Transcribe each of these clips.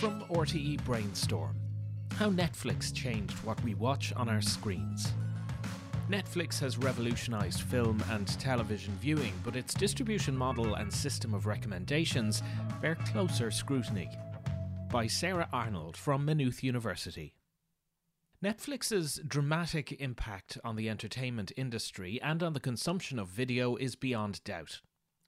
From RTE Brainstorm How Netflix changed what we watch on our screens. Netflix has revolutionised film and television viewing, but its distribution model and system of recommendations bear closer scrutiny. By Sarah Arnold from Maynooth University. Netflix's dramatic impact on the entertainment industry and on the consumption of video is beyond doubt.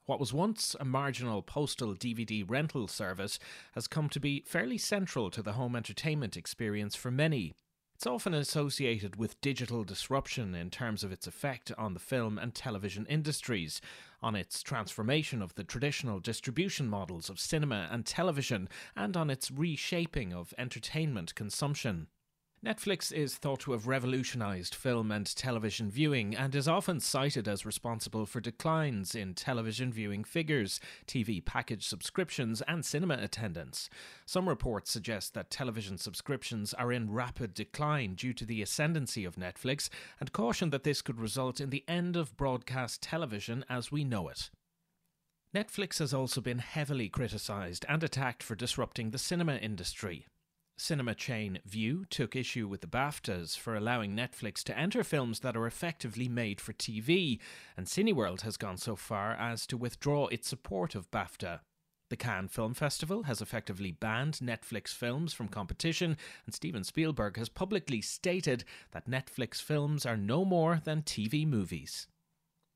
What was once a marginal postal DVD rental service has come to be fairly central to the home entertainment experience for many. It's often associated with digital disruption in terms of its effect on the film and television industries, on its transformation of the traditional distribution models of cinema and television, and on its reshaping of entertainment consumption. Netflix is thought to have revolutionized film and television viewing and is often cited as responsible for declines in television viewing figures, TV package subscriptions, and cinema attendance. Some reports suggest that television subscriptions are in rapid decline due to the ascendancy of Netflix and caution that this could result in the end of broadcast television as we know it. Netflix has also been heavily criticised and attacked for disrupting the cinema industry. Cinema chain Vue took issue with the BAFTAs for allowing Netflix to enter films that are effectively made for TV, and Cineworld has gone so far as to withdraw its support of BAFTA. The Cannes Film Festival has effectively banned Netflix films from competition, and Steven Spielberg has publicly stated that Netflix films are no more than TV movies.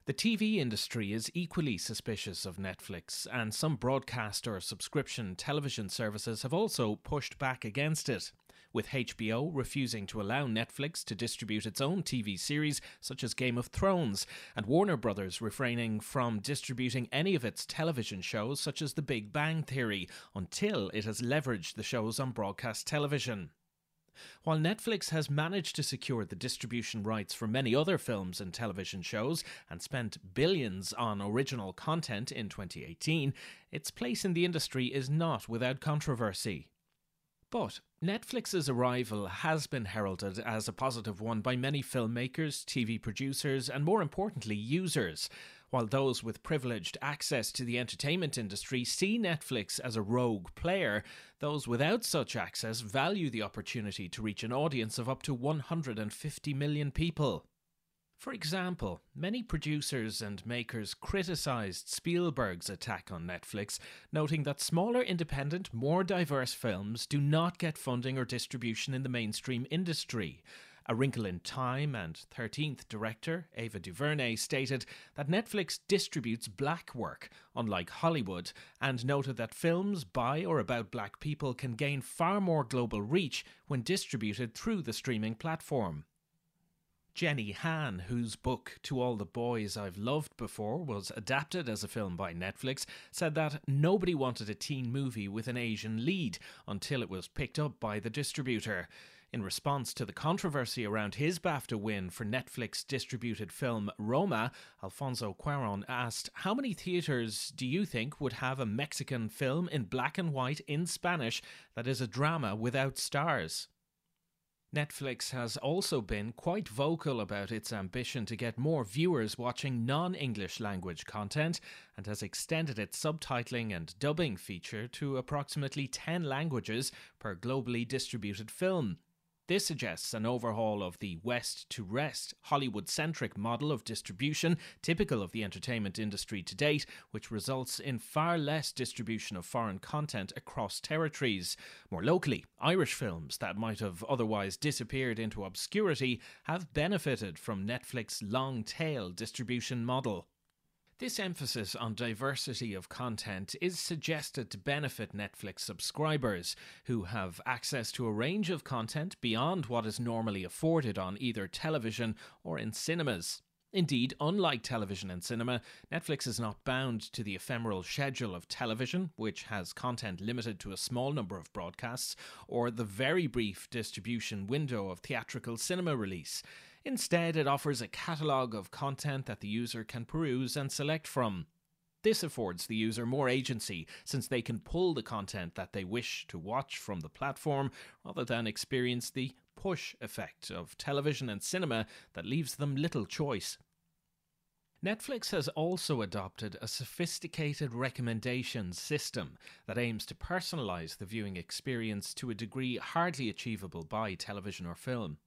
The TV industry is equally suspicious of Netflix, and some broadcast or subscription television services have also pushed back against it, with HBO refusing to allow Netflix to distribute its own TV series such as Game of Thrones, and Warner Brothers refraining from distributing any of its television shows such as The Big Bang Theory until it has leveraged the shows on broadcast television. While Netflix has managed to secure the distribution rights for many other films and television shows and spent billions on original content in 2018, its place in the industry is not without controversy. But Netflix's arrival has been heralded as a positive one by many filmmakers, TV producers, and more importantly, users, while those with privileged access to the entertainment industry see Netflix as a rogue player, those without such access value the opportunity to reach an audience of up to 150 million people. For example, many producers and makers criticised Spielberg's attack on Netflix, noting that smaller, independent, more diverse films do not get funding or distribution in the mainstream industry. A Wrinkle in Time and 13th director Ava DuVernay stated that Netflix distributes black work, unlike Hollywood, and noted that films by or about black people can gain far more global reach when distributed through the streaming platform. Jenny Han, whose book To All the Boys I've Loved Before was adapted as a film by Netflix, said that nobody wanted a teen movie with an Asian lead until it was picked up by the distributor. In response to the controversy around his BAFTA win for Netflix distributed film Roma, Alfonso Cuaron asked, How many theatres do you think would have a Mexican film in black and white in Spanish that is a drama without stars? Netflix has also been quite vocal about its ambition to get more viewers watching non English language content and has extended its subtitling and dubbing feature to approximately 10 languages per globally distributed film. This suggests an overhaul of the West to Rest, Hollywood centric model of distribution typical of the entertainment industry to date, which results in far less distribution of foreign content across territories. More locally, Irish films that might have otherwise disappeared into obscurity have benefited from Netflix's long tail distribution model. This emphasis on diversity of content is suggested to benefit Netflix subscribers, who have access to a range of content beyond what is normally afforded on either television or in cinemas. Indeed, unlike television and cinema, Netflix is not bound to the ephemeral schedule of television, which has content limited to a small number of broadcasts, or the very brief distribution window of theatrical cinema release. Instead, it offers a catalogue of content that the user can peruse and select from. This affords the user more agency since they can pull the content that they wish to watch from the platform rather than experience the push effect of television and cinema that leaves them little choice. Netflix has also adopted a sophisticated recommendations system that aims to personalize the viewing experience to a degree hardly achievable by television or film.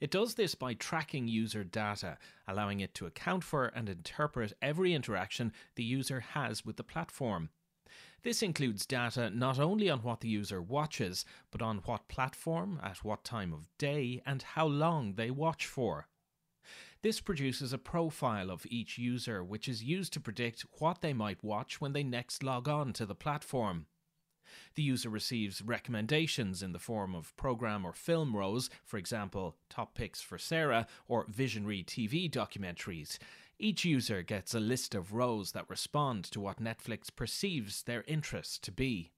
It does this by tracking user data, allowing it to account for and interpret every interaction the user has with the platform. This includes data not only on what the user watches, but on what platform, at what time of day, and how long they watch for. This produces a profile of each user, which is used to predict what they might watch when they next log on to the platform. The user receives recommendations in the form of program or film rows, for example, Top Picks for Sarah or Visionary TV documentaries. Each user gets a list of rows that respond to what Netflix perceives their interests to be.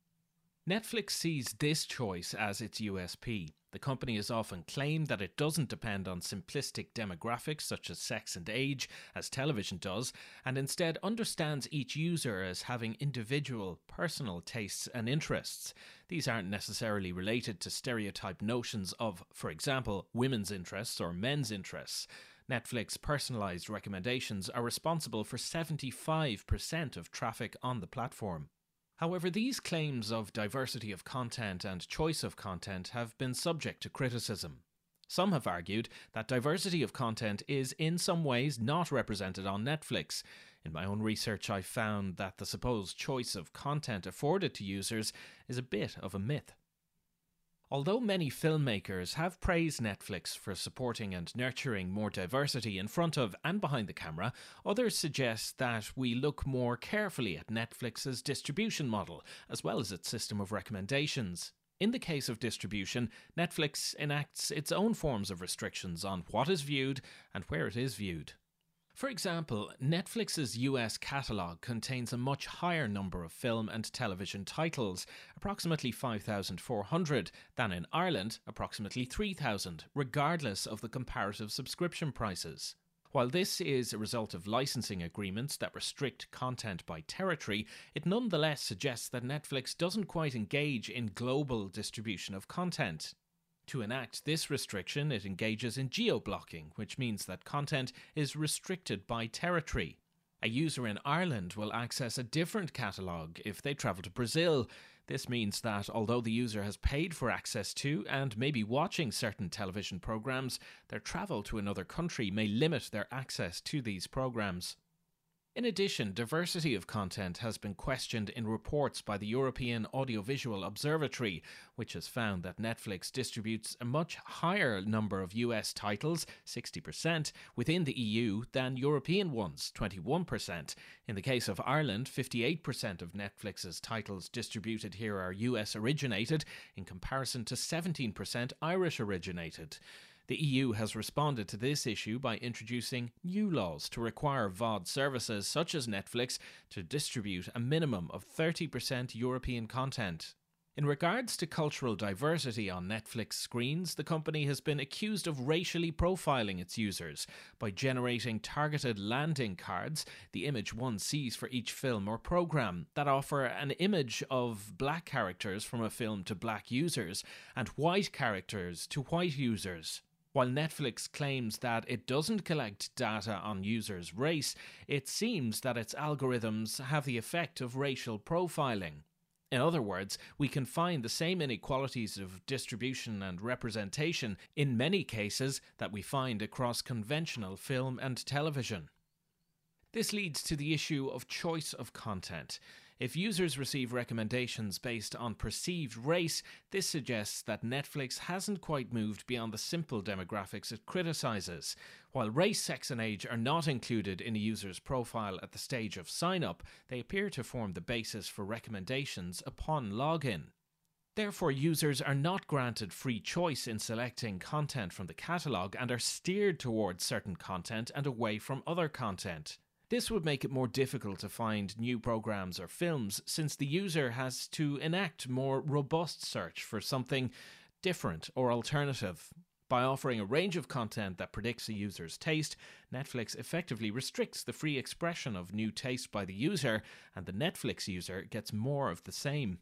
Netflix sees this choice as its USP. The company has often claimed that it doesn't depend on simplistic demographics such as sex and age, as television does, and instead understands each user as having individual, personal tastes and interests. These aren't necessarily related to stereotype notions of, for example, women's interests or men's interests. Netflix personalized recommendations are responsible for 75% of traffic on the platform. However, these claims of diversity of content and choice of content have been subject to criticism. Some have argued that diversity of content is in some ways not represented on Netflix. In my own research, I found that the supposed choice of content afforded to users is a bit of a myth. Although many filmmakers have praised Netflix for supporting and nurturing more diversity in front of and behind the camera, others suggest that we look more carefully at Netflix's distribution model, as well as its system of recommendations. In the case of distribution, Netflix enacts its own forms of restrictions on what is viewed and where it is viewed. For example, Netflix's US catalogue contains a much higher number of film and television titles, approximately 5,400, than in Ireland, approximately 3,000, regardless of the comparative subscription prices. While this is a result of licensing agreements that restrict content by territory, it nonetheless suggests that Netflix doesn't quite engage in global distribution of content. To enact this restriction, it engages in geo blocking, which means that content is restricted by territory. A user in Ireland will access a different catalogue if they travel to Brazil. This means that although the user has paid for access to and may be watching certain television programs, their travel to another country may limit their access to these programs. In addition, diversity of content has been questioned in reports by the European Audiovisual Observatory, which has found that Netflix distributes a much higher number of US titles, 60%, within the EU than European ones, 21%. In the case of Ireland, 58% of Netflix's titles distributed here are US originated, in comparison to 17% Irish originated. The EU has responded to this issue by introducing new laws to require VOD services such as Netflix to distribute a minimum of 30% European content. In regards to cultural diversity on Netflix screens, the company has been accused of racially profiling its users by generating targeted landing cards, the image one sees for each film or program, that offer an image of black characters from a film to black users and white characters to white users. While Netflix claims that it doesn't collect data on users' race, it seems that its algorithms have the effect of racial profiling. In other words, we can find the same inequalities of distribution and representation in many cases that we find across conventional film and television. This leads to the issue of choice of content. If users receive recommendations based on perceived race, this suggests that Netflix hasn't quite moved beyond the simple demographics it criticizes. While race, sex, and age are not included in a user's profile at the stage of sign up, they appear to form the basis for recommendations upon login. Therefore, users are not granted free choice in selecting content from the catalogue and are steered towards certain content and away from other content. This would make it more difficult to find new programs or films since the user has to enact more robust search for something different or alternative. By offering a range of content that predicts a user's taste, Netflix effectively restricts the free expression of new taste by the user, and the Netflix user gets more of the same.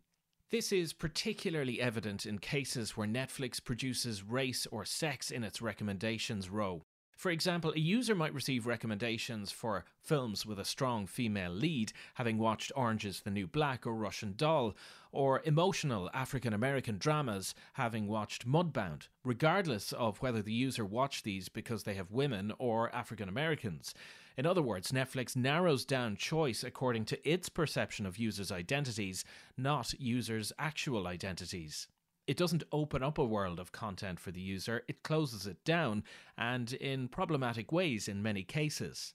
This is particularly evident in cases where Netflix produces race or sex in its recommendations row. For example, a user might receive recommendations for films with a strong female lead, having watched Orange is the New Black or Russian Doll, or emotional African American dramas, having watched Mudbound, regardless of whether the user watched these because they have women or African Americans. In other words, Netflix narrows down choice according to its perception of users' identities, not users' actual identities. It doesn't open up a world of content for the user, it closes it down, and in problematic ways in many cases.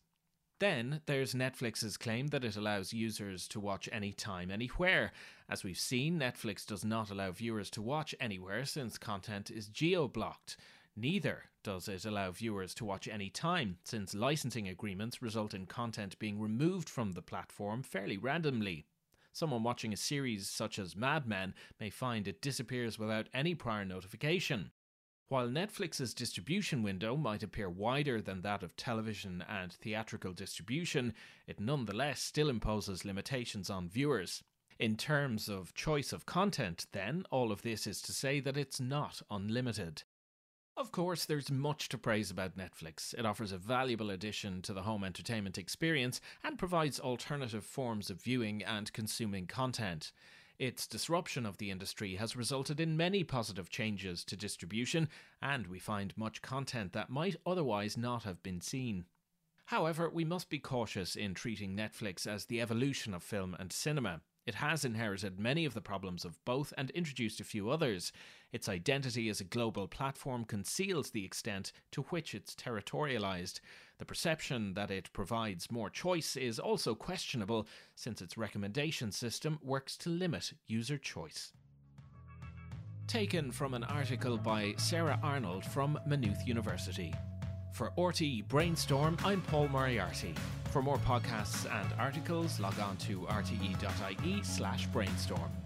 Then there's Netflix's claim that it allows users to watch anytime, anywhere. As we've seen, Netflix does not allow viewers to watch anywhere since content is geo blocked. Neither does it allow viewers to watch any time, since licensing agreements result in content being removed from the platform fairly randomly. Someone watching a series such as Mad Men may find it disappears without any prior notification. While Netflix's distribution window might appear wider than that of television and theatrical distribution, it nonetheless still imposes limitations on viewers. In terms of choice of content, then, all of this is to say that it's not unlimited. Of course, there's much to praise about Netflix. It offers a valuable addition to the home entertainment experience and provides alternative forms of viewing and consuming content. Its disruption of the industry has resulted in many positive changes to distribution, and we find much content that might otherwise not have been seen. However, we must be cautious in treating Netflix as the evolution of film and cinema. It has inherited many of the problems of both and introduced a few others. Its identity as a global platform conceals the extent to which it's territorialized. The perception that it provides more choice is also questionable, since its recommendation system works to limit user choice. Taken from an article by Sarah Arnold from Maynooth University. For RTE Brainstorm, I'm Paul Moriarty. For more podcasts and articles, log on to rte.ie slash brainstorm.